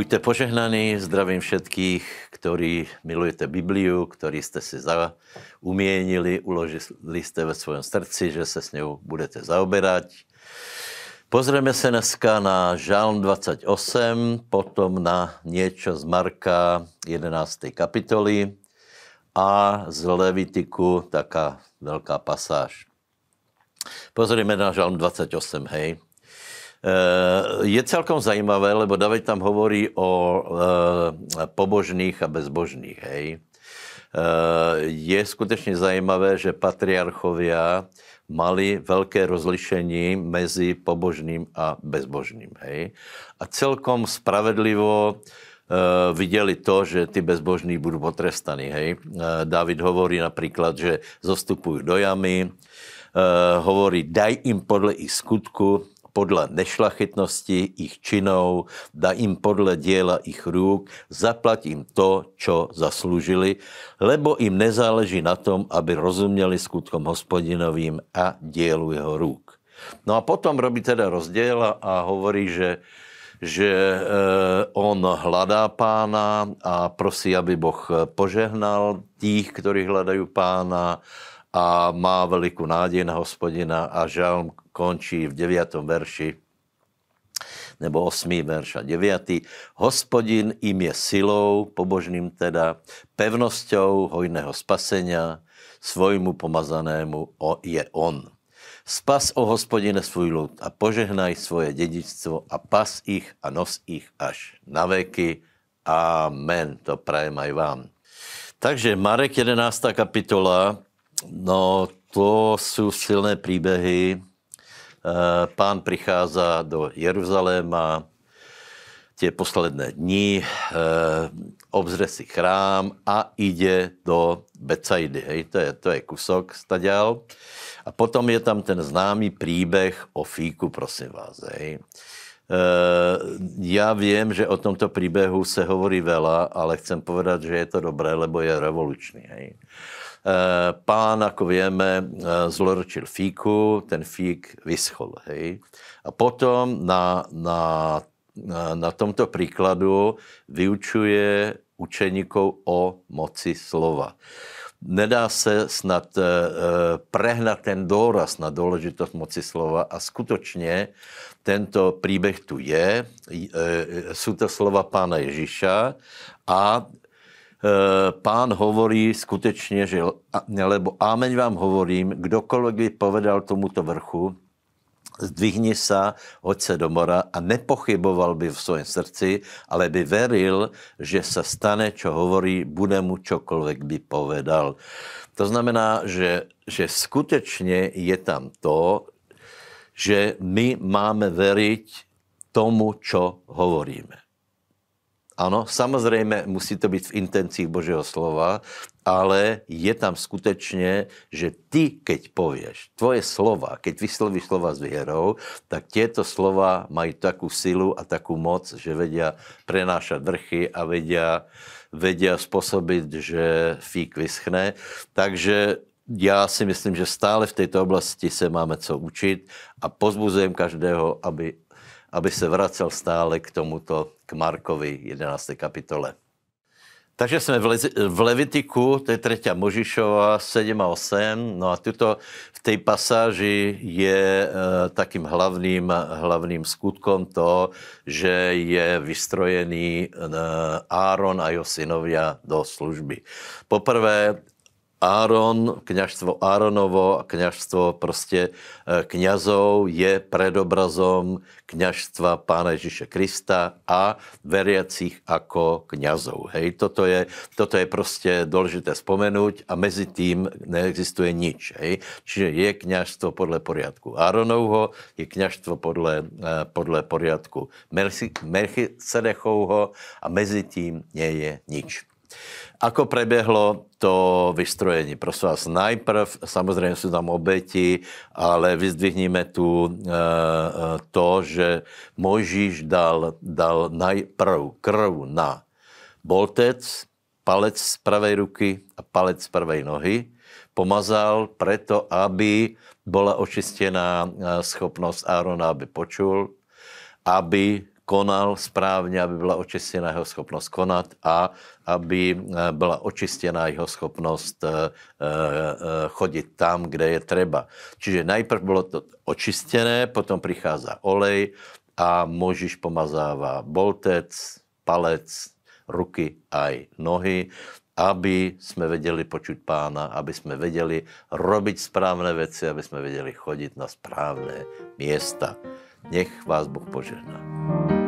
Buďte požehnaní, zdravím všetkých, ktorí milujete Bibliu, ktorí jste si zaumienili, uložili jste ve svém srdci, že se s ňou budete zaoberať. Pozrieme se dneska na Žálm 28, potom na niečo z Marka 11. kapitoly a z Levitiku taká veľká pasáž. Pozrieme na Žálm 28, hej. Eh, je celkom zajímavé, lebo David tam hovorí o eh, pobožných a bezbožných. Hej. Eh, je skutečně zajímavé, že patriarchovia mali velké rozlišení mezi pobožným a bezbožným. Hej. A celkom spravedlivo viděli to, že ty bezbožní budou potrestaní. Hej. David hovorí například, že zostupují do jamy, hovorí, daj im podle ich skutku, podle nešlachytnosti ich činou, dá jim podle děla ich růk, zaplať jim to, čo zasloužili, lebo jim nezáleží na tom, aby rozuměli skutkom hospodinovým a dělu jeho růk. No a potom robí teda rozděl a hovorí, že že eh, on hledá pána a prosí, aby Boh požehnal těch, kteří hledají pána a má velikou nádej na hospodina a žalm končí v 9. verši nebo 8. verš a 9. Hospodin im je silou, pobožným teda, pevnosťou hojného spasenia, svojmu pomazanému je on. Spas o hospodine svůj lud a požehnaj svoje dědictvo a pas ich a nos ich až na veky. Amen. To prajem aj vám. Takže Marek 11. kapitola, no to jsou silné příběhy, Eh, pán prichází do Jeruzaléma, tie posledné dní, eh, obzře si chrám a ide do Becajdy. Hej, to je, to je kusok staďal. A potom je tam ten známý příběh o fíku, prosím vás. Hej. Eh, já vím, že o tomto příběhu se hovorí veľa, ale chcem povedat, že je to dobré, lebo je revoluční. Hej. Eh, pán, ako vieme, eh, zloročil fíku, ten fík vyschol. Hej. A potom na, na, na tomto příkladu vyučuje učeníkov o moci slova. Nedá se snad eh, prehnat ten důraz na důležitost moci slova a skutečně tento příběh tu je. Jsou to slova pána Ježíša a Eh, pán hovorí skutečně, že, nebo ámeň vám hovorím, kdokoliv by povedal tomuto vrchu, zdvihni se, hoď se do mora a nepochyboval by v svém srdci, ale by veril, že se stane, čo hovorí, bude mu čokoliv by povedal. To znamená, že, že skutečně je tam to, že my máme veriť tomu, čo hovoríme. Ano, samozřejmě musí to být v intencích Božího slova, ale je tam skutečně, že ty, keď pověš, tvoje slova, keď vyslovíš slova s věrou, tak těto slova mají takovou silu a takovou moc, že vedia prenášat vrchy a vedia, vedia způsobit, že fík vyschne. Takže já si myslím, že stále v této oblasti se máme co učit a pozbuzujem každého, aby aby se vracel stále k tomuto, k Markovi 11. kapitole. Takže jsme v, Le- v Levitiku, to je třetí Možišova, 7 a 8, no a tuto, v té pasáži je e, takým hlavným, hlavným skutkom to, že je vystrojený e, Áron a jeho synovia do služby. Poprvé Áron, kněžstvo Áronovo a kněžstvo prostě e, kňazov je predobrazom kněžstva Pána Ježíše Krista a veriacich jako kňazov. Hej, toto je, toto je prostě důležité vzpomenout a mezi tím neexistuje nič. Hej. Čiže je kněžstvo podle poriadku Áronovho, je kněžstvo podle, e, podle poriadku Melchisedechovho a mezi tím nie je nič. Ako preběhlo to vystrojení? Prosím vás, najprv, samozřejmě jsou tam obeti, ale vyzdvihníme tu e, to, že Mojžíš dal, dal najprv krv na boltec, palec z pravé ruky a palec z pravé nohy. Pomazal preto, aby byla očistěná eh, schopnost Árona, aby počul, aby konal správně, aby byla očištěna jeho schopnost konat a aby byla očištěna jeho schopnost chodit tam, kde je třeba. Čiže najprv bylo to očistěné, potom přichází olej a Možíš pomazává boltec, palec, ruky aj nohy aby jsme věděli počuť pána, aby jsme věděli robiť správné věci, aby jsme věděli chodit na správné města. Nech vás Bůh požehná.